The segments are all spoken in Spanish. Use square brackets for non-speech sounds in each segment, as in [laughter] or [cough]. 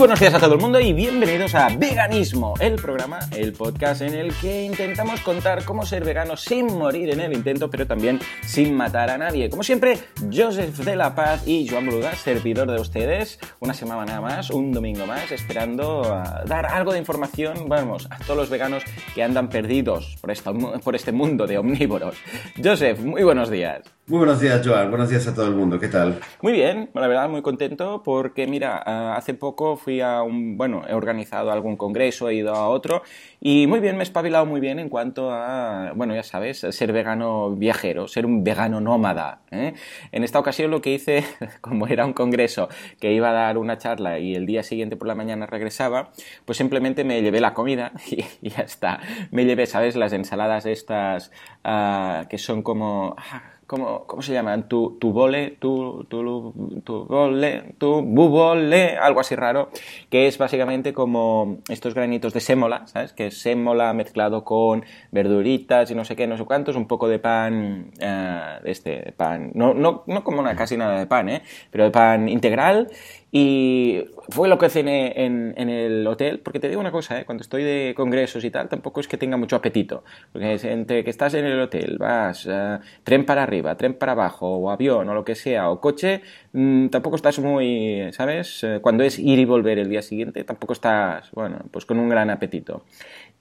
Buenos días a todo el mundo y bienvenidos a Veganismo, el programa, el podcast en el que intentamos contar cómo ser vegano sin morir en el intento, pero también sin matar a nadie. Como siempre, Joseph de la Paz y Joan Boluda, servidor de ustedes, una semana más, un domingo más, esperando a dar algo de información, vamos, a todos los veganos que andan perdidos por este mundo de omnívoros. Joseph, muy buenos días. Muy buenos días, Joan. Buenos días a todo el mundo. ¿Qué tal? Muy bien, la verdad, muy contento porque, mira, eh, hace poco fui a un, bueno, he organizado algún congreso, he ido a otro y muy bien, me he espabilado muy bien en cuanto a, bueno, ya sabes, ser vegano viajero, ser un vegano nómada. ¿eh? En esta ocasión lo que hice, [laughs] como era un congreso que iba a dar una charla y el día siguiente por la mañana regresaba, pues simplemente me llevé la comida [laughs] y, ya está. Me llevé, ¿sabes? Las ensaladas estas ah, que son como... Ah, ¿cómo, cómo se llaman? Tu, tu bole, tu, tu, tu bole, tu bubole, algo así raro, que es básicamente como estos granitos de sémola, ¿sabes? Que es sémola mezclado con verduritas y no sé qué, no sé cuántos, un poco de pan, uh, este, pan, no, no, no como una, casi nada de pan, ¿eh? Pero de pan integral y fue lo que cené en, el hotel, porque te digo una cosa, ¿eh? cuando estoy de congresos y tal, tampoco es que tenga mucho apetito, porque es entre que estás en el hotel, vas uh, tren para arriba, tren para abajo, o avión, o lo que sea, o coche, mmm, tampoco estás muy, ¿sabes? Uh, cuando es ir y volver el día siguiente, tampoco estás, bueno, pues con un gran apetito.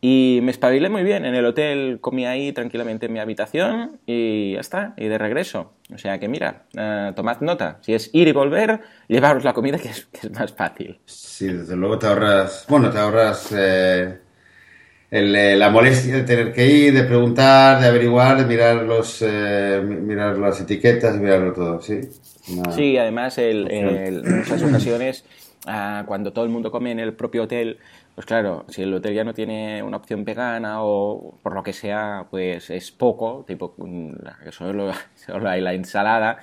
Y me espabilé muy bien. En el hotel comí ahí tranquilamente en mi habitación y ya está, y de regreso. O sea que mira, uh, tomad nota. Si es ir y volver, llevaros la comida que es, que es, más fácil. Sí, desde luego te ahorras, bueno, te ahorras eh, el, eh, la molestia de tener que ir, de preguntar, de averiguar, de mirar, los, eh, mirar las etiquetas, mirarlo todo, sí. Una... Sí, además el, el, en muchas ocasiones, uh, cuando todo el mundo come en el propio hotel, pues claro, si el hotel ya no tiene una opción vegana o por lo que sea, pues es poco, tipo solo, solo hay la ensalada,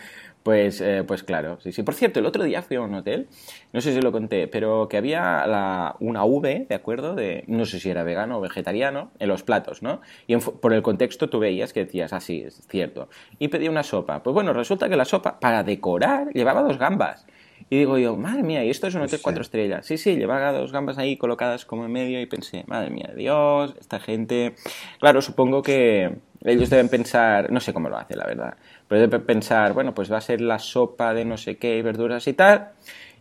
pues, eh, pues claro, sí, sí. Por cierto, el otro día fui a un hotel, no sé si lo conté, pero que había la, una V, ¿de acuerdo? De, no sé si era vegano o vegetariano, en los platos, ¿no? Y en, por el contexto tú veías que decías, así, ah, es cierto. Y pedí una sopa. Pues bueno, resulta que la sopa, para decorar, llevaba dos gambas. Y digo yo, madre mía, ¿y esto es un hotel cuatro estrellas? Sí, sí, llevaba dos gambas ahí colocadas como en medio y pensé, madre mía, Dios, esta gente... Claro, supongo que ellos deben pensar, no sé cómo lo hace, la verdad, pero deben pensar, bueno, pues va a ser la sopa de no sé qué, verduras y tal...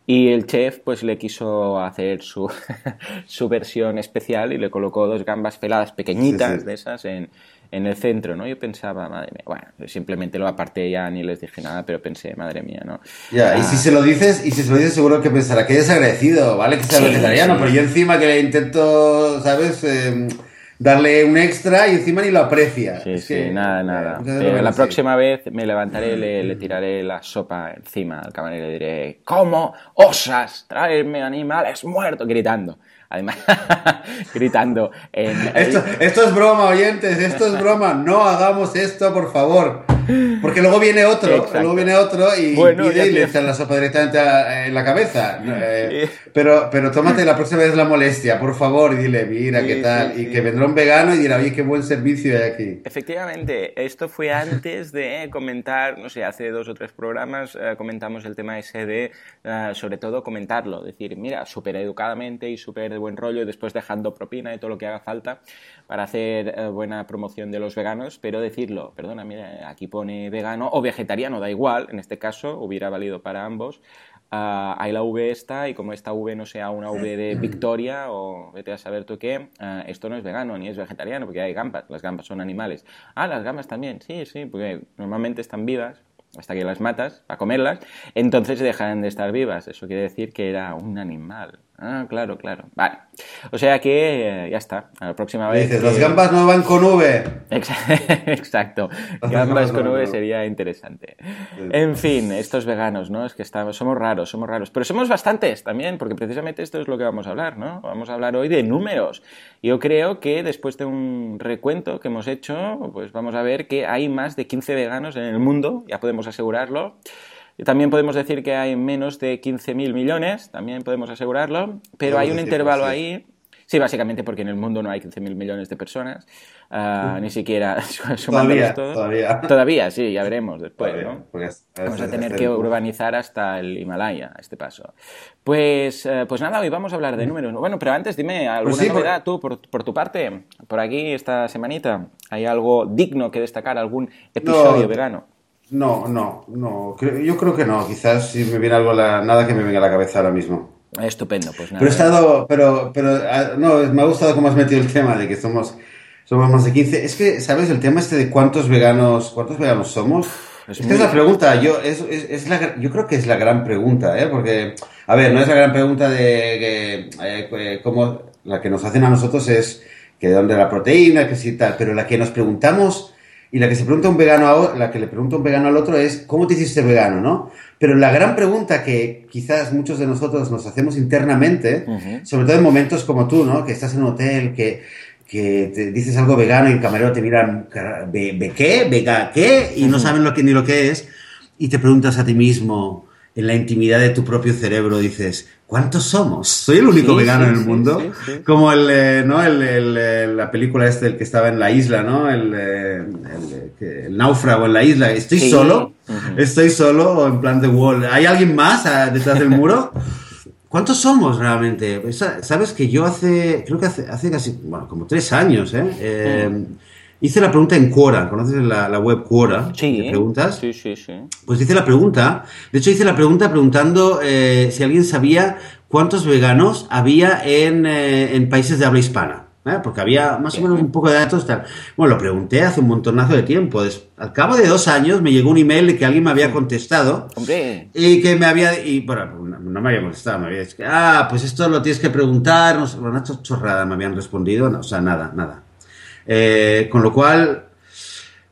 Y el chef pues le quiso hacer su, [laughs] su versión especial y le colocó dos gambas peladas pequeñitas sí, sí. de esas en, en el centro, ¿no? Yo pensaba, madre mía, bueno, simplemente lo aparté ya, ni les dije nada, pero pensé, madre mía, ¿no? Ya, ah. y si se lo dices, y si se lo dices seguro que pensará que es agradecido, ¿vale? Que sea sí, vegetariano, pero yo encima que le intento, ¿sabes? Eh, darle un extra y encima ni lo aprecia. Sí, es sí, que, nada, nada. Pero la próxima vez me levantaré, le, le, tiraré la sopa encima al camarero y le diré, ¿cómo osas traerme animales muertos? Gritando. Además, [laughs] gritando en... Esto, esto es broma, oyentes, esto es broma. No hagamos esto, por favor. Porque luego viene otro, Exacto. luego viene otro y bueno, pide y le echa la sopa directamente a, en la cabeza. Eh, pero, pero tómate la próxima vez la molestia, por favor, y dile, mira, sí, qué tal. Sí, y que vendrá un vegano y dirá, oye, qué buen servicio hay aquí. Efectivamente, esto fue antes de comentar, no sé, hace dos o tres programas eh, comentamos el tema ese de, sobre todo, comentarlo. Decir, mira, súper educadamente y súper de buen rollo, y después dejando propina y todo lo que haga falta para hacer uh, buena promoción de los veganos, pero decirlo, perdona, mira, aquí pone vegano o vegetariano, da igual, en este caso hubiera valido para ambos. Uh, hay la V esta y como esta V no sea una V de Victoria o vete a saber tú qué, uh, esto no es vegano ni es vegetariano porque hay gambas, las gambas son animales. Ah, las gambas también, sí, sí, porque normalmente están vivas hasta que las matas para comerlas, entonces dejarán de estar vivas. Eso quiere decir que era un animal. Ah, claro, claro. Vale. O sea que eh, ya está. A la próxima vez. Dices, que... las gambas no van con V. [laughs] Exacto. Gambas con V sería interesante. En fin, estos veganos, ¿no? Es que estamos, somos raros, somos raros. Pero somos bastantes también, porque precisamente esto es lo que vamos a hablar, ¿no? Vamos a hablar hoy de números. Yo creo que después de un recuento que hemos hecho, pues vamos a ver que hay más de 15 veganos en el mundo, ya podemos asegurarlo. También podemos decir que hay menos de 15.000 millones, también podemos asegurarlo, pero hay un intervalo ahí Sí, básicamente porque en el mundo no hay 15.000 millones de personas, uh, ni siquiera [laughs] todavía, todo. Todavía. Todavía, sí, ya veremos después, ¿no? Vamos a tener que urbanizar hasta el Himalaya a este paso. Pues, uh, pues nada, hoy vamos a hablar de números. Bueno, pero antes dime, ¿alguna pues novedad tú por, por, tu parte? Por aquí esta semanita, ¿hay algo digno que destacar? ¿Algún episodio no, vegano? No, no, no. Yo creo que no. Quizás si me viene algo, la... nada que me venga a la cabeza ahora mismo. Estupendo, pues nada. Pero he estado, pero, pero, ah, no, me ha gustado cómo has metido el tema de que somos, somos más de 15. Es que, ¿sabes? El tema este de cuántos veganos, cuántos veganos somos. Es, es que es la pregunta, yo, es, es, es, la, yo creo que es la gran pregunta, ¿eh? Porque, a ver, no es la gran pregunta de que, eh, cómo, la que nos hacen a nosotros es que de dónde la proteína, que si tal, pero la que nos preguntamos y la que se pregunta un vegano a, la que le pregunta un vegano al otro es ¿cómo te hiciste vegano, no? Pero la gran pregunta que quizás muchos de nosotros nos hacemos internamente, uh -huh. sobre todo en momentos como tú, ¿no? Que estás en un hotel, que, que te dices algo vegano y el camarero te mira, ¿ve, ve qué? ¿Vega qué? Y uh -huh. no saben lo que, ni lo que es. Y te preguntas a ti mismo, en la intimidad de tu propio cerebro, dices, ¿cuántos somos? ¿Soy el único sí, vegano sí, en el sí, mundo? Como el, eh, ¿no? El, el, el, la película este, el que estaba en la isla, ¿no? El, eh, el náufrago en la isla. ¿Estoy solo? Uh -huh. ¿Estoy solo en plan de wall? ¿Hay alguien más ah, detrás del muro? [laughs] ¿Cuántos somos realmente? Sabes que yo hace, creo que hace, hace casi, bueno, como tres años, ¿eh? eh hice la pregunta en Quora, ¿conoces la, la web Quora? Sí. ¿Te preguntas? Sí, sí, sí. Pues hice la pregunta, de hecho hice la pregunta preguntando eh, si alguien sabía cuántos veganos había en, eh, en países de habla hispana. ¿eh? Porque había más o menos un poco de datos. Tal. Bueno, lo pregunté hace un montonazo de tiempo. Al cabo de dos años me llegó un email de que alguien me había contestado. Hombre. Y que me había. Y bueno, no me había contestado. Me había dicho, ah, pues esto lo tienes que preguntar. No sé, una chorrada me habían respondido. No, o sea, nada, nada. Eh, con lo cual,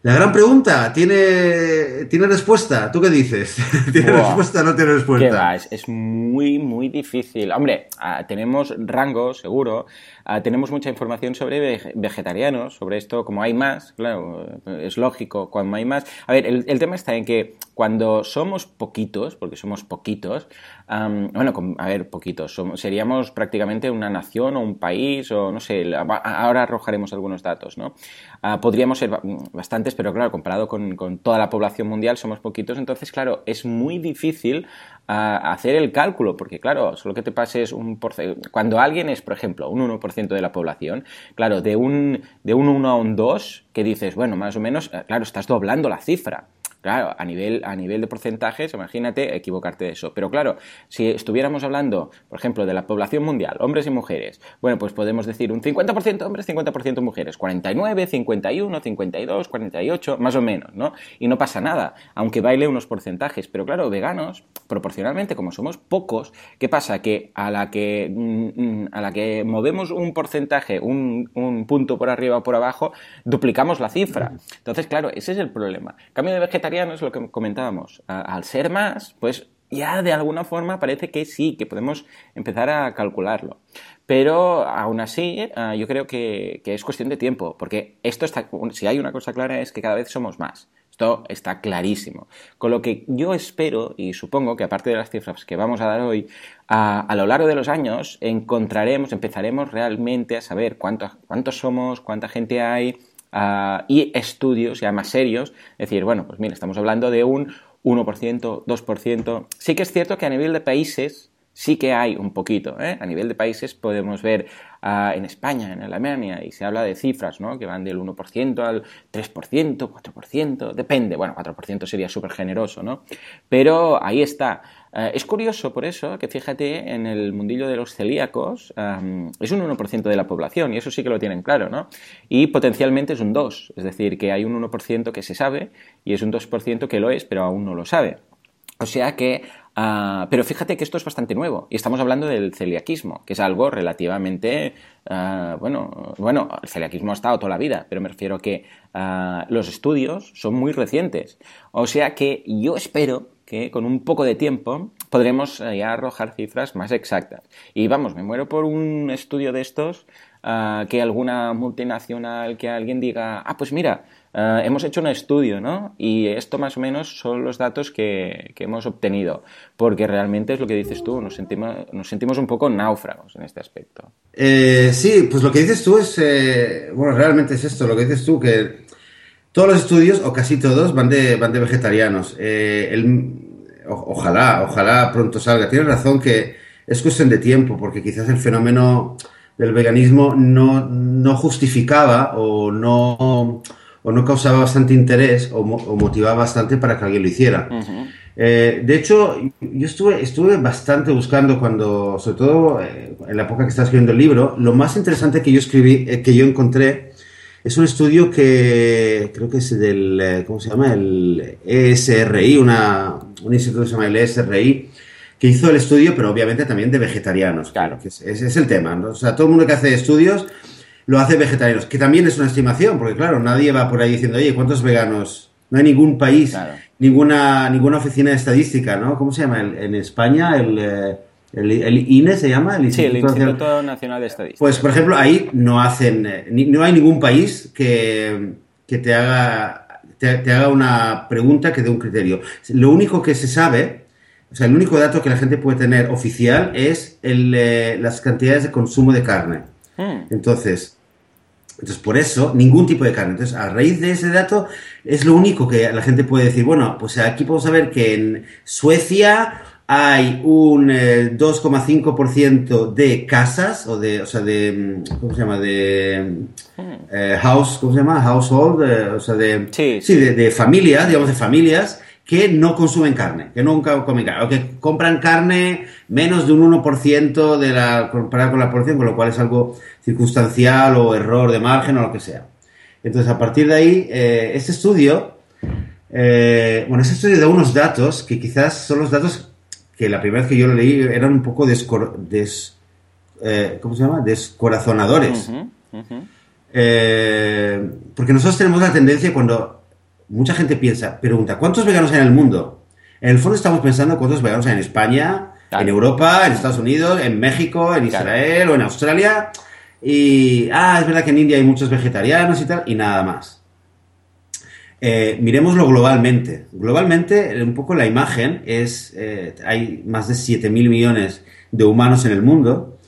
la gran pregunta, ¿tiene, ¿tiene respuesta? ¿Tú qué dices? [laughs] ¿Tiene wow. respuesta o no tiene respuesta? ¿Qué va? Es, es, muy, muy difícil. Hombre, uh, tenemos rango, seguro. Uh, tenemos mucha información sobre vegetarianos, sobre esto, como hay más, claro, es lógico, cuando hay más. A ver, el, el tema está en que cuando somos poquitos, porque somos poquitos, bueno, a ver, poquitos, seríamos prácticamente una nación o un país, o no sé, ahora arrojaremos algunos datos, ¿no? Uh, podríamos ser bastantes, pero claro, comparado con, con, toda la población mundial somos poquitos, entonces, claro, es muy difícil uh, hacer el cálculo, porque claro, solo que te pases un porcentaje, cuando alguien es, por ejemplo, un 1% de la población, claro, de un, de un 1 a un 2, que dices, bueno, más o menos, eh, claro, estás doblando la cifra. Claro, a nivel, a nivel de porcentajes, imagínate equivocarte de eso. Pero claro, si estuviéramos hablando, por ejemplo, de la población mundial, hombres y mujeres, bueno, pues podemos decir un 50% hombres, 50% mujeres, 49, 51, 52, 48, más o menos, ¿no? Y no pasa nada, aunque baile unos porcentajes. Pero claro, veganos, proporcionalmente, como somos pocos, ¿qué pasa? Que a la que, mm, a la que movemos un porcentaje, un, un punto por arriba o por abajo, duplicamos la cifra. Entonces, claro, ese es el problema. Cambio de vegetariano es lo que comentábamos. Al ser más, pues ya de alguna forma parece que sí, que podemos empezar a calcularlo. Pero aún así, yo creo que, es cuestión de tiempo, porque esto está, si hay una cosa clara es que cada vez somos más. Esto está clarísimo. Con lo que yo espero y supongo que aparte de las cifras que vamos a dar hoy, a, a lo largo de los años encontraremos, empezaremos realmente a saber cuántos, cuántos somos, cuánta gente hay, Uh, y estudios ya más serios, decir, bueno, pues mira, estamos hablando de un 1%, 2%. Sí que es cierto que a nivel de países sí que hay un poquito. ¿eh? A nivel de países podemos ver uh, en España, en Alemania, y se habla de cifras ¿no? que van del 1% al 3%, 4%, depende. Bueno, 4% sería súper generoso, ¿no? Pero ahí está. Uh, es curioso por eso que fíjate en el mundillo de los celíacos es un 1% de la población y eso sí que lo tienen claro, ¿no? Y potencialmente es un 2, es decir, que hay un 1% que se sabe y es un 2% que lo es pero aún no lo sabe. O sea que, uh, pero fíjate que esto es bastante nuevo y estamos hablando del celiaquismo, que es algo relativamente, uh, bueno, bueno, el celiaquismo ha estado toda la vida, pero me refiero a que uh, los estudios son muy recientes. O sea que yo espero que con un poco de tiempo podremos eh, ya arrojar cifras más exactas. Y vamos, me muero por un estudio de estos que alguna multinacional, que alguien diga, ah, pues mira, eh, hemos hecho un estudio, ¿no? Y esto más o menos son los datos que, que, hemos obtenido, porque realmente es lo que dices tú, nos sentimos, nos sentimos un poco náufragos en este aspecto. Eh, sí, pues lo que dices tú es, eh, bueno, realmente es esto, lo que dices tú, que todos los estudios, o casi todos, van de, van de vegetarianos. El, ojalá, ojalá pronto salga. Tienes razón que es cuestión de tiempo, porque quizás el fenómeno del veganismo no, no justificaba o no, o no causaba bastante interés o, motivaba bastante para que alguien lo hiciera. Eh, de hecho, yo estuve, estuve bastante buscando cuando, sobre todo eh, en la época que estaba escribiendo el libro, lo más interesante que yo escribí, eh, que yo encontré, es un estudio que creo que es del, ¿cómo se llama? El ESRI, una, un instituto que se llama el ESRI, que hizo el estudio, pero obviamente también de vegetarianos. Claro. ese es, el tema, ¿no? O sea, todo el mundo que hace estudios lo hace vegetarianos, que también es una estimación, porque claro, nadie va por ahí diciendo, oye, ¿cuántos veganos? No hay ningún país, ninguna, ninguna oficina de estadística, ¿no? ¿Cómo se llama? en España, el, eh, el, INE se llama, el Instituto, sí, el Instituto Nacional... de Estadística. Pues, por ejemplo, ahí no hacen, eh, no hay ningún país que, que te haga, te, te haga una pregunta que dé un criterio. Lo único que se sabe o sea, el único dato que la gente puede tener oficial es el, eh, las cantidades de consumo de carne. Hmm. Entonces, entonces, por eso, ningún tipo de carne. Entonces, a raíz de ese dato, es lo único que la gente puede decir, bueno, pues aquí podemos saber que en Suecia hay un 2,5% eh, de casas, o de, o sea, de, ¿cómo se llama? De hmm. eh, house, ¿cómo se llama? Household, o sea, de, sí, sí. de, de familias, digamos, de familias, que no consumen carne, que nunca comen carne, o que compran carne menos de un 1% de la, comparado con la población, con lo cual es algo circunstancial o error de margen o lo que sea. Entonces, a partir de ahí, eh, este estudio, eh, bueno, este estudio da unos datos que quizás son los datos que la primera vez que yo lo leí eran un poco descor des, eh, ¿cómo se llama? descorazonadores. porque nosotros tenemos la tendencia cuando mucha gente piensa, pregunta, ¿cuántos veganos hay en el mundo? En el fondo estamos pensando cuántos veganos hay en España, en Europa, en Estados Unidos, en México, en Israel o en Australia. Y, ah, es verdad que en India hay muchos vegetarianos y tal, y nada más. Eh, miremoslo globalmente. Globalmente, un poco la imagen es, eh, hay más de 7.000 millones de humanos en el mundo.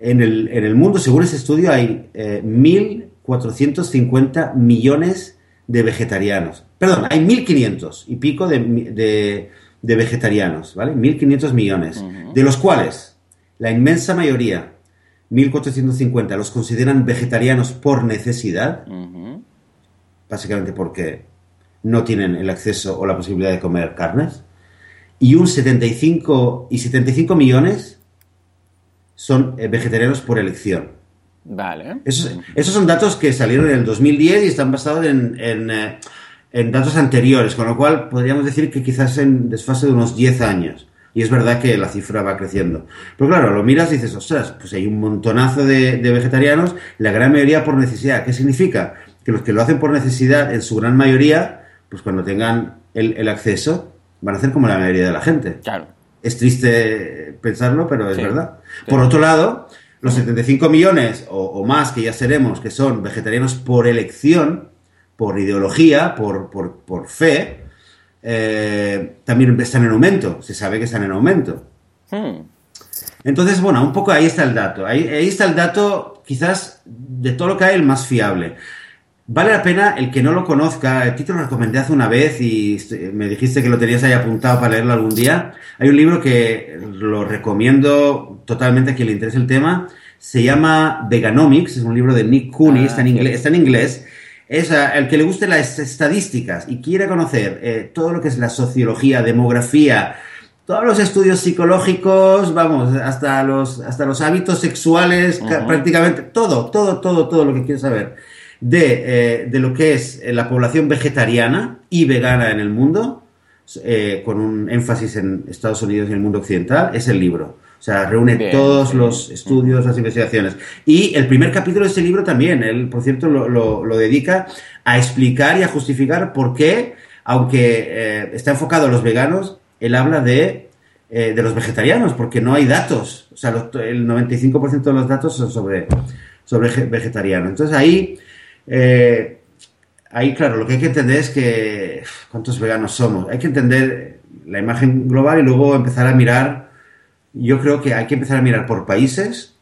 En el, en el mundo, según ese estudio, hay eh, 1.450 millones de vegetarianos. Perdón, hay 1.500 y pico de, vegetarianos, ¿vale? 1.500 millones, de los cuales la inmensa mayoría, 1.450, los consideran vegetarianos por necesidad, básicamente porque no tienen el acceso o la posibilidad de comer carnes, y un 75 y 75 millones son eh, vegetarianos por elección. Vale. Esos, son datos que salieron en el 2010 y están basados en, eh, en, datos anteriores, con lo cual podríamos decir que quizás en desfase de unos 10 años. Y es verdad que la cifra va creciendo. Pero claro, lo miras y dices, ostras, pues hay un montonazo de, vegetarianos, la gran mayoría por necesidad. ¿Qué significa? Que los que lo hacen por necesidad, en su gran mayoría, pues cuando tengan el, acceso, van a hacer como la mayoría de la gente. Claro. Es triste pensarlo, pero es verdad. Por otro lado, los 75 millones o, más que ya seremos, que son vegetarianos por elección, por ideología, por, por, fe, eh, también están en aumento. Se sabe que están en aumento. Hmm. Entonces, bueno, un poco ahí está el dato. Ahí, ahí, está el dato, quizás, de todo lo que hay, el más fiable. Vale la pena el que no lo conozca. El título lo recomendé hace una vez y me dijiste que lo tenías ahí apuntado para leerlo algún día. Hay un libro que lo recomiendo totalmente a quien le interese el tema. Se llama Veganomics, es un libro de Nick Cooney, está, en ah, inglés, está en inglés. Es el que le guste las estadísticas y quiere conocer eh, todo lo que es la sociología, demografía, todos los estudios psicológicos, vamos, hasta los, hasta los hábitos sexuales, prácticamente todo, todo, todo, todo lo que quiere saber de, eh, de lo que es eh, la población vegetariana y vegana en el mundo, eh, con un énfasis en Estados Unidos y el mundo occidental, es el libro. O sea, reúne todos los estudios, las investigaciones. Y el primer capítulo de ese libro también, él, por cierto, lo, lo, dedica a explicar y a justificar por qué, aunque está enfocado a los veganos, él habla de, de los vegetarianos, porque no hay datos. O sea, el 95% de los datos son sobre, sobre vegetarianos. Entonces ahí eh, ahí, claro, lo que hay que entender es que cuántos veganos somos. Hay que entender la imagen global y luego empezar a mirar. Yo creo que hay que empezar a mirar por países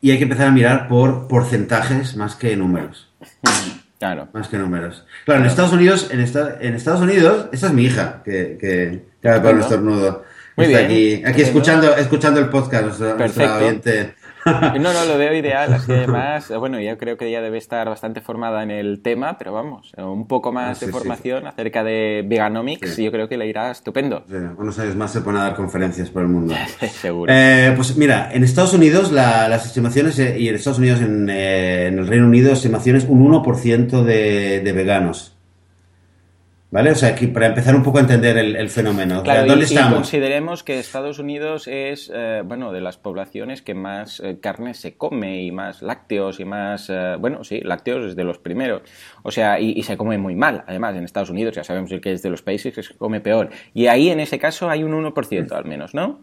y hay que empezar a mirar por porcentajes más que números. [laughs] Claro. Más que números. Claro, en Estados Unidos, en, en Estados Unidos, esta es mi hija, que, que, que para el estornudo. Muy Está bien. aquí, aquí escuchando, escuchando el podcast, nuestra, oyente [laughs] No, no, lo veo ideal. Así además, bueno, yo creo que ella debe estar bastante formada en el tema, pero vamos, un poco más de formación acerca de Veganomics, yo creo que le irá estupendo. unos años más se pone a dar conferencias por el mundo. [laughs] Seguro. Eh, pues mira, en Estados Unidos las estimaciones, eh, y en Estados Unidos, en, eh, en, el Reino Unido, estimaciones un 1% de, de veganos. ¿Vale? O sea, aquí para empezar un poco a entender el, fenómeno. Claro, ¿Dónde estamos? consideremos que Estados Unidos es, eh, bueno, de las poblaciones que más eh, carne se come y más lácteos y más, eh, bueno, sí, lácteos es de los primeros. O sea, y, se come muy mal. Además, en Estados Unidos ya sabemos que es de los países que se come peor. Y ahí, en ese caso, hay un 1% al menos, ¿no?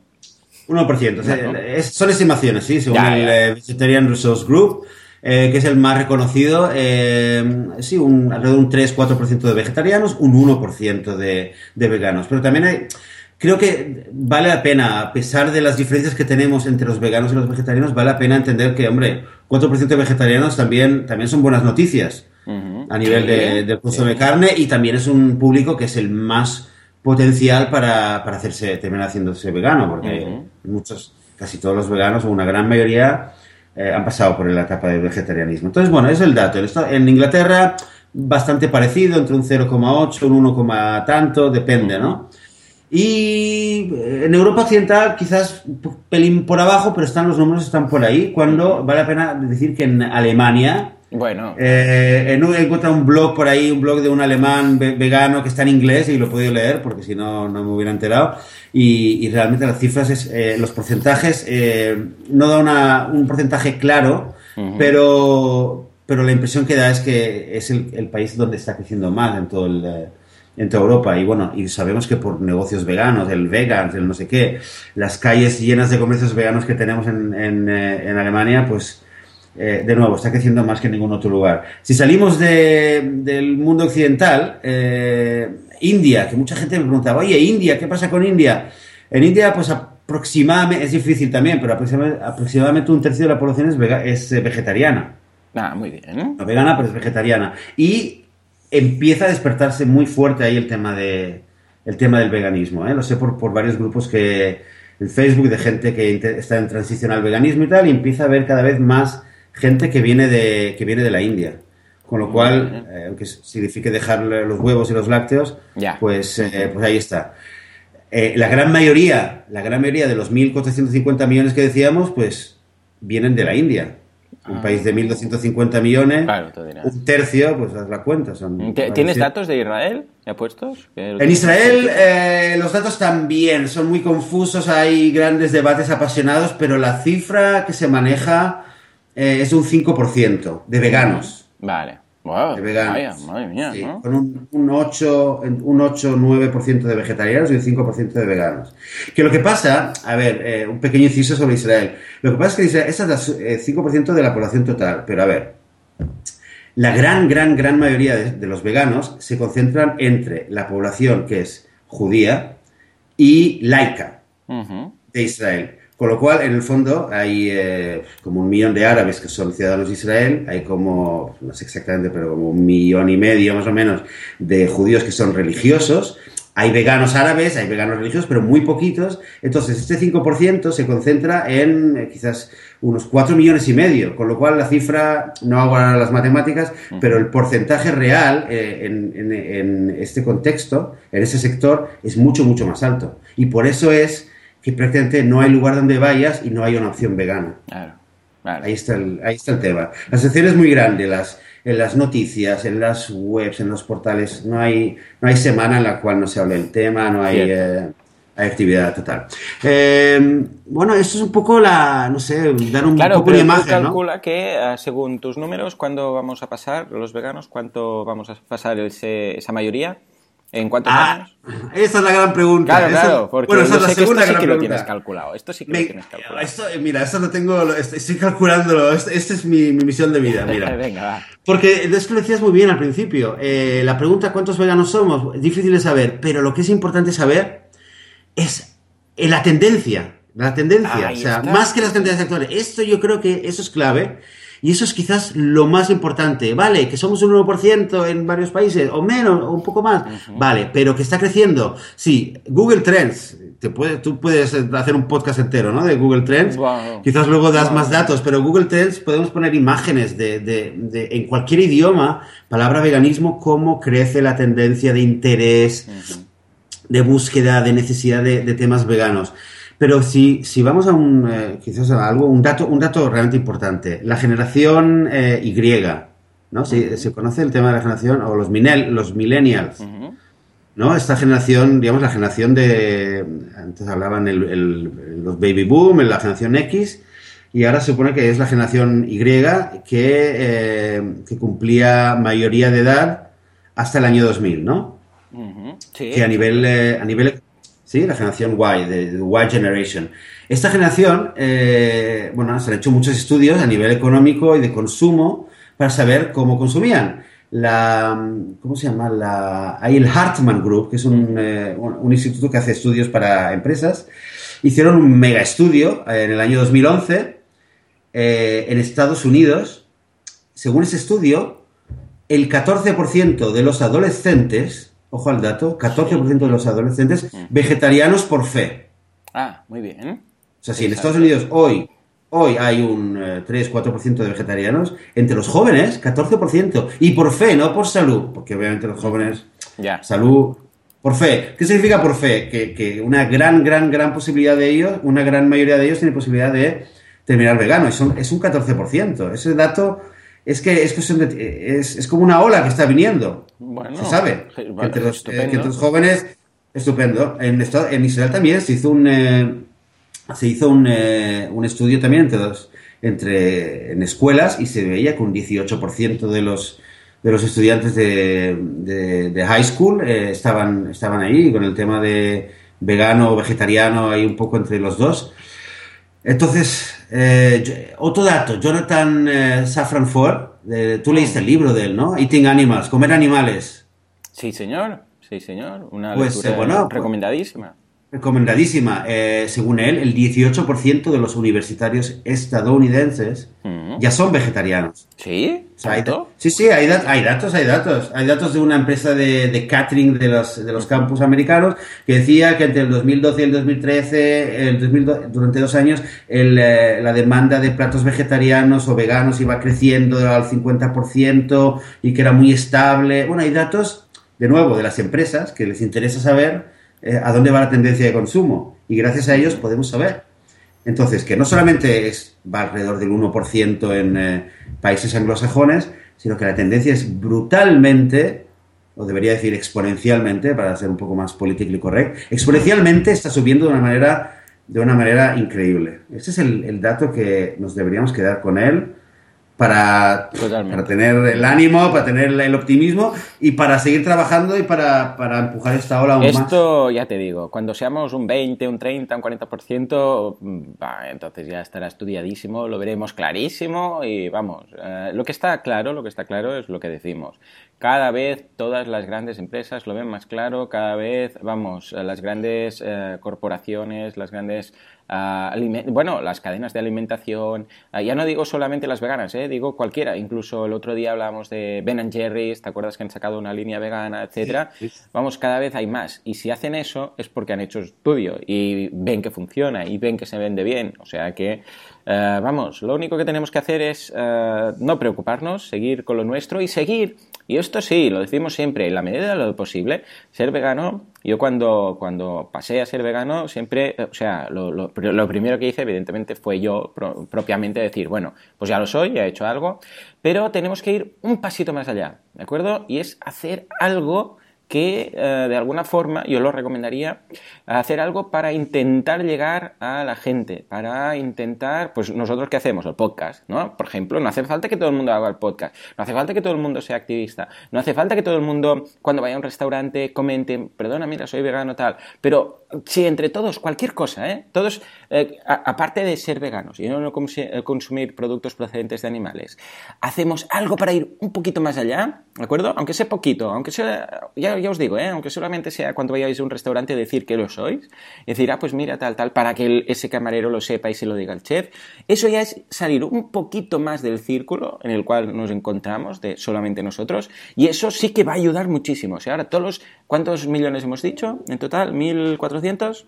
1%. son estimaciones, sí, según el Vegetarian Resource Group. Eh, que es el más reconocido, eh, sí, un, alrededor de un 3-4% de vegetarianos, un 1% de, de veganos. Pero también hay, creo que vale la pena, a pesar de las diferencias que tenemos entre los veganos y los vegetarianos, vale la pena entender que, hombre, 4% de vegetarianos también, también son buenas noticias a nivel de, del consumo de carne y también es un público que es el más potencial para, para hacerse, terminar haciéndose vegano, porque muchos, casi todos los veganos, o una gran mayoría, eh, han pasado por la etapa del vegetarianismo. Entonces, bueno, es el dato. En Inglaterra, bastante parecido, entre un 0,8, un 1, tanto, depende, ¿no? Y eh, en Europa Occidental quizás pelín por abajo, pero están los números están por ahí, cuando vale la pena decir que en Alemania bueno. Eh, he encontrado un blog por ahí, un blog de un alemán vegano que está en inglés y lo he podido leer porque si no, no me hubiera enterado. Y, realmente las cifras, es, eh, los porcentajes, eh, no da una, un porcentaje claro, pero, pero la impresión que da es que es el, el país donde está creciendo más en todo el en toda Europa. Y bueno, y sabemos que por negocios veganos, el vegans, el no sé qué, las calles llenas de comercios veganos que tenemos en, en, eh, en Alemania, pues eh, de nuevo, está creciendo más que en ningún otro lugar. Si salimos del mundo occidental, eh, India, que mucha gente me preguntaba, oye, India, ¿qué pasa con India? En India, pues aproximadamente, es difícil también, pero aproximadamente, un tercio de la población es, eh, vegetariana. Ah, muy bien. No vegana, pero es vegetariana. Y empieza a despertarse muy fuerte ahí el tema de el tema del veganismo. Lo sé por, por varios grupos que en Facebook de gente que está en transición al veganismo y tal, y empieza a ver cada vez más gente que viene de, que viene de la India. Con lo cual, eh, aunque signifique dejar los huevos y los lácteos, pues, eh, pues ahí está. Eh, la gran mayoría, la gran mayoría de los 1.450 millones que decíamos, pues vienen de la India. Un ah. país de 1.250 millones, un tercio, pues haz la cuenta. Son, ¿Tienes datos de Israel ya puestos? En Israel los datos también son muy confusos, hay grandes debates apasionados, pero la cifra que se maneja eh, es un 5% de veganos. Vale. de veganos. madre mía, Con un, un 8, un 9% de vegetarianos y un 5% de veganos. Que lo que pasa, a ver, eh, un pequeño inciso sobre Israel. Lo que pasa es que Israel, es el 5% de la población total, pero a ver, la gran, gran, gran mayoría de, los veganos se concentran entre la población que es judía y laica de Israel. Con lo cual, en el fondo, hay eh, como un millón de árabes que son ciudadanos de Israel, hay como, no sé exactamente, pero como un millón y medio más o menos de judíos que son religiosos. Hay veganos árabes, hay veganos religiosos, pero muy poquitos. Entonces, este 5% se concentra en eh, quizás unos 4 millones y medio, con lo cual la cifra, no hago ahora las matemáticas, pero el porcentaje real eh, en, en este contexto, en ese sector, es mucho, mucho más alto. Y por eso es que prácticamente no hay lugar donde vayas y no hay una opción vegana. Claro, Ahí, está el, ahí está el tema. La sección es muy grande, las, en las noticias, en las webs, en los portales, no hay, no hay semana en la cual no se hable el tema, no hay, eh, actividad total. Eh, bueno, esto es un poco la, no sé, dar un poco de imagen, calcula que, eh, según tus números, ¿cuándo vamos a pasar los veganos? ¿Cuánto vamos a pasar esa mayoría? ¿En cuántos Ah, años? esa es la gran pregunta. Claro, Esa- claro, porque bueno, esa yo es la sé que segunda esto sí que lo pregunta. tienes calculado. Esto sí que Me- lo tienes calculado. esto, mira, esto lo tengo, lo- estoy calculándolo. Esta este es mi, mi misión de vida, mira. [laughs] Venga, va. Porque es que lo decías muy bien al principio. Eh, la pregunta ¿cuántos veganos somos? Difícil de saber, pero lo que es importante saber es eh, la tendencia. La tendencia. Ahí o sea, está. más que las tendencias actuales. Esto yo creo que eso es clave. Y eso es quizás lo más importante. Vale, que somos un 1% en varios países, o menos, o un poco más. Vale, pero que está creciendo. Sí, Google Trends. Te puede, tú puedes hacer un podcast entero, ¿no? De Google Trends. Wow. Quizás luego das Wow. más datos, pero Google Trends podemos poner imágenes de, de- de- en cualquier idioma, palabra veganismo, cómo crece la tendencia de interés, de búsqueda, de necesidad de, de temas veganos. Pero si, si vamos a un, eh, quizás a algo, un dato, un dato realmente importante, la generación eh, Y, ¿no? Se, se conoce el tema de la generación, o los, minel, los millennials. ¿no? Esta generación, digamos, la generación de, antes hablaban el, el- los baby boom, la generación X, y ahora se supone que es la generación Y que, eh, que cumplía mayoría de edad hasta el año 2000, ¿no? Sí. que a nivel, eh, a nivel, sí, la generación Y, de, de Y Generation. Esta generación, eh, bueno, se han hecho muchos estudios a nivel económico y de consumo para saber cómo consumían. La, ¿cómo se llama? La, hay el Hartman Group, que es un, eh, un- un instituto que hace estudios para empresas. Hicieron un mega estudio eh, en el año 2011 eh, en Estados Unidos. Según ese estudio, el 14% de los adolescentes, ojo al dato, 14% de los adolescentes vegetarianos por fe. Ah, muy bien. O sea, si en. Estados Unidos hoy, hoy hay un eh, 3-4% de vegetarianos, entre los jóvenes, 14%. Y por fe, no por salud, porque obviamente los jóvenes, Ya. salud, por fe. ¿Qué significa por fe? Que, que una gran, gran, gran posibilidad de ellos, una gran mayoría de ellos tiene posibilidad de terminar vegano. Es un, es un 14%. Ese dato es que es, cuestión de- es, es como una ola que está viniendo. Bueno, se sabe. entre los, eh, entre los jóvenes, estupendo. En, Israel también se hizo un, eh, se hizo un, eh, un estudio también entre, entre en escuelas y se veía que un 18% de los de los estudiantes de, de- de high school estaban, estaban ahí con el tema de vegano o vegetariano ahí un poco entre los dos. Entonces, eh, otro dato, Jonathan eh, Safran Foer, eh, tú leíste el libro de él, ¿no? Eating Animals, comer animales. Sí, señor. Sí, señor. Una Pues, lectura eh, bueno, pues- recomendadísima. Recomendadísima. Eh, según él, el 18% de los universitarios estadounidenses Ujú. ya son vegetarianos. ¿Sí? O sea, hay, sí, sí, hay, hay datos, hay datos. Hay datos de una empresa de, de catering de los, de los campus americanos que decía que entre el 2012 y el 2013, el 2002 durante dos años, el, eh, la demanda de platos vegetarianos o veganos iba creciendo al 50% y que era muy estable. Bueno, hay datos, de nuevo, de las empresas que les interesa saber eh, a dónde va la tendencia de consumo. Y gracias a ellos podemos saber. Entonces, que no solamente es, va alrededor del 1% en eh, países anglosajones, sino que la tendencia es brutalmente, o debería decir exponencialmente, para ser un poco más politically correct, exponencialmente está subiendo de una manera, de una manera increíble. Este es el, el dato que nos deberíamos quedar con él para, para tener el ánimo, para tener el optimismo y para seguir trabajando y para, para empujar esta ola aún más. Esto, ya te digo, cuando seamos un 20, un 30, un 40%, mm, va, entonces ya estará estudiadísimo, lo veremos clarísimo y vamos, eh, lo que está claro, lo que está claro es lo que decimos. Cada vez todas las grandes empresas lo ven más claro, cada vez, vamos, las grandes eh, corporaciones, las grandes, bueno, las cadenas de alimentación, ah, ya no digo solamente las veganas, eh, digo cualquiera, incluso el otro día hablábamos de Ben Jerry's, ¿te acuerdas que han sacado una línea vegana, etcétera? Vamos, cada vez hay más. Y si hacen eso es porque han hecho estudio y ven que funciona y ven que se vende bien. O sea que, eh, vamos, lo único que tenemos que hacer es eh, no preocuparnos, seguir con lo nuestro y seguir. Y esto sí, lo decimos siempre, en la medida de lo posible, ser vegano. Yo cuando, cuando pasé a ser vegano, siempre, eh, o sea, lo, primero que hice, evidentemente, fue yo pro- propiamente decir, bueno, pues ya lo soy, ya he hecho algo, pero tenemos que ir un pasito más allá, ¿de acuerdo? Y es hacer algo que eh, de alguna forma yo lo recomendaría hacer algo para intentar llegar a la gente, para intentar, pues nosotros qué hacemos, el podcast, ¿no? Por ejemplo, no hace falta que todo el mundo haga el podcast, no hace falta que todo el mundo sea activista, no hace falta que todo el mundo cuando vaya a un restaurante comente, perdona, mira, soy vegano tal, pero si entre todos, cualquier cosa, ¿eh? Todos, eh, aparte de ser veganos y no consumir productos procedentes de animales, hacemos algo para ir un poquito más allá, ¿de acuerdo? Aunque sea poquito, aunque sea, ya os digo, ¿eh? aunque solamente sea cuando vayáis a un restaurante decir que lo sois, decir, ah, pues mira, tal, tal, para que ese camarero lo sepa y se lo diga al chef, eso ya es salir un poquito más del círculo en el cual nos encontramos, de solamente nosotros, y eso sí que va a ayudar muchísimo. O ahora todos los, ¿cuántos millones hemos dicho en total? ¿1400?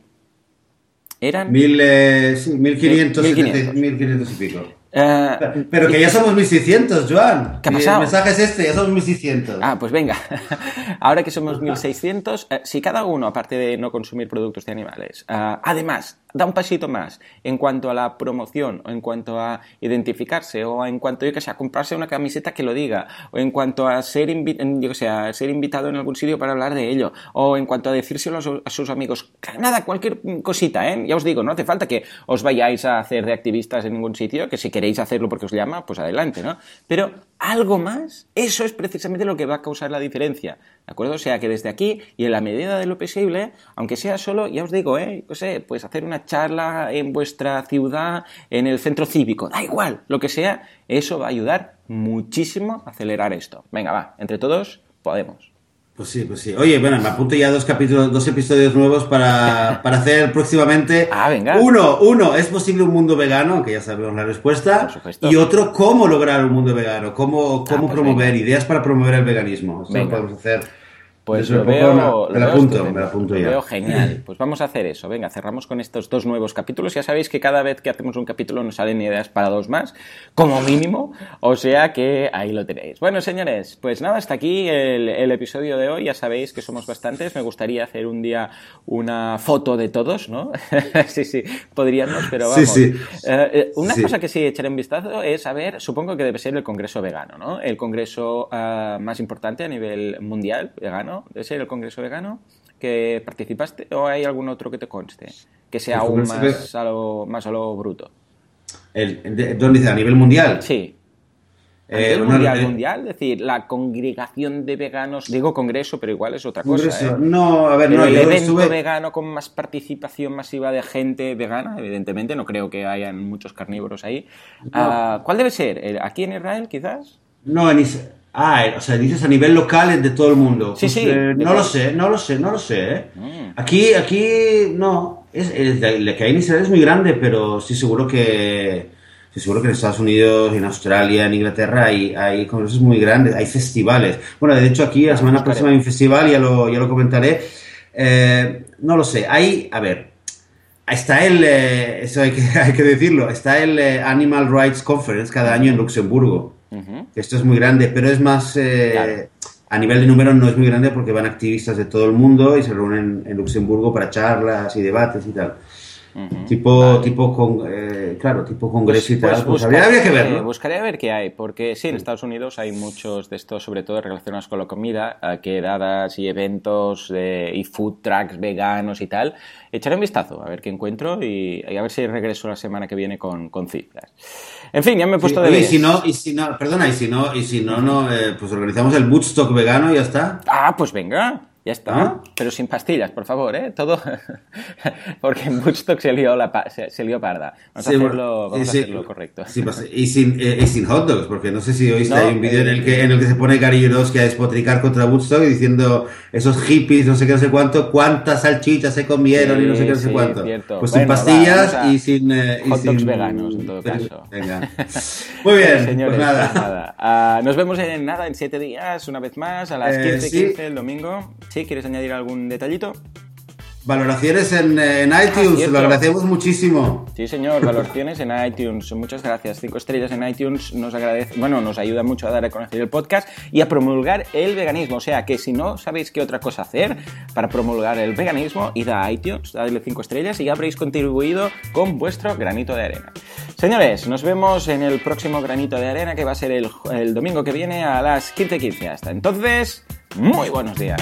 ¿Eran? Mil, eh, sí, 1500, 1500. 1500 y pico. Uh, pero que ya somos 1600, Joan. ¿Qué ha pasado? El mensaje es este, ya somos 1600. Ah, pues venga. [laughs] Ahora que somos 1600, eh, si cada uno, aparte de no consumir productos de animales, uh, además da un pasito más en cuanto a la promoción, o en cuanto a identificarse, o en cuanto, yo que sé, a comprarse una camiseta que lo diga, o en cuanto a ser, yo que sé, a ser invitado en algún sitio para hablar de ello, o en cuanto a decírselo a, sus amigos. Nada, cualquier cosita, ¿eh? Ya os digo, no hace falta que os vayáis a hacer de activistas en ningún sitio, que si queréis hacerlo porque os llama, pues adelante, ¿no? Pero algo más, eso es precisamente lo que va a causar la diferencia, ¿de acuerdo? O sea que desde aquí y en la medida de lo posible, aunque sea solo, ya os digo, ¿eh? Sé, pues hacer una charla en vuestra ciudad, en el centro cívico, da igual, lo que sea, eso va a ayudar muchísimo a acelerar esto. Venga, va, entre todos podemos. Pues sí, pues sí. Oye, bueno, me apunto ya dos capítulos, dos episodios nuevos para, [laughs] para hacer próximamente. Ah, venga. Uno, uno, ¿es posible un mundo vegano? Que ya sabemos la respuesta. Y otro, ¿cómo lograr un mundo vegano? ¿Cómo, cómo ah, pues promover? Ideas para promover el veganismo. Eso lo podemos hacer pues lo veo, me, lo veo genial. [clears throat] Pues vamos a hacer eso. Venga, cerramos con estos dos nuevos capítulos. Ya sabéis que cada vez que hacemos un capítulo nos salen ideas para dos más, como mínimo. O sea que ahí lo tenéis. Bueno, señores, pues nada, hasta aquí el, episodio de hoy. Ya sabéis que somos bastantes. Me gustaría hacer un día una foto de todos, ¿no? [laughs] sí, sí, podríamos, pero vamos. Sí, sí. Eh, eh, una cosa que sí echaré un vistazo es a ver, supongo que debe ser el Congreso Vegano, ¿no? El congreso uh, más importante a nivel mundial vegano ¿De ser el Congreso Vegano que participaste o hay algún otro que te conste? Que sea aún más a, lo, más a lo bruto. El, ¿Dónde dice? ¿A nivel mundial? Sí. A eh, nivel mundial, mundial, es decir, la congregación de veganos, digo congreso, pero igual es otra cosa. ¿eh? No, a ver, no, el evento vegano con más participación masiva de gente vegana, evidentemente, no creo que hayan muchos carnívoros ahí. Ah, ¿Cuál debe ser? ¿Aquí en Israel, quizás? No, en Israel. Ah, o sea, dices a nivel local de todo el mundo. Sí, pues, sí. Eh, no lo sé, no lo sé, no lo sé. ¿eh? Mm. Aquí, aquí, no. Es, el que hay en Israel es muy grande, pero sí seguro que, sí seguro que en Estados Unidos, en Australia, en Inglaterra hay, hay congresos muy grandes, hay festivales. Bueno, de hecho aquí la semana próxima hay un festival, ya lo, ya lo comentaré. Eh, no lo sé, hay, a ver, está el, eso hay que, [laughs] hay que decirlo, está el Animal Rights Conference cada año en Luxemburgo. Esto es muy grande, pero es más... Eh, a nivel de número no es muy grande porque van activistas de todo el mundo y se reúnen en Luxemburgo para charlas y debates y tal. Tipo, tipo con, eh, claro, tipo congreso y tal. Pues, pues habría, que verlo. Buscaré a ver qué hay, porque sí, en Estados Unidos hay muchos de estos, sobre todo relacionados con la comida, quedadas y eventos y food trucks veganos y tal. Echaré un vistazo a ver qué encuentro y, a ver si regreso la semana que viene con, con cifras. En fin, ya me he puesto de y si no, y si no, perdona, y si no, y si no, no, eh, pues organizamos el Bootstock vegano y ya está. Ah, pues venga. Ya está, ¿Ah? pero sin pastillas, por favor, ¿eh? Todo, [laughs] porque en Woodstock se lió, la se, lió parda. Vamos a hacerlo, vamos a hacerlo correcto. Pues, y, sin, eh, y sin hot dogs, porque no sé si oíste, hay un vídeo en, el que, en el que se pone Gary Yourowski a despotricar contra Woodstock diciendo esos hippies, no sé qué, no sé cuánto, cuántas salchichas se comieron y no sé qué, no sé cuánto. Cierto. Pues sin pastillas y sin... Eh, hot dogs veganos, en todo caso. Venga. Muy [laughs] bien, Señores, pues nada. nada. Uh, nos vemos en nada, en siete días, una vez más, a las 15.15 eh, 15, el domingo. ¿Quieres añadir algún detallito? Valoraciones en, en ah, iTunes, lo agradecemos muchísimo. Sí, señor, valoraciones en iTunes. Muchas gracias. Cinco estrellas en iTunes nos agradece, bueno, nos ayuda mucho a dar a conocer el podcast y a promulgar el veganismo. O sea que si no sabéis qué otra cosa hacer para promulgar el veganismo, id a iTunes, dadle cinco estrellas y habréis contribuido con vuestro granito de arena. Señores, nos vemos en el próximo granito de arena que va a ser el, el domingo que viene a las 15.15. Hasta entonces, muy buenos días.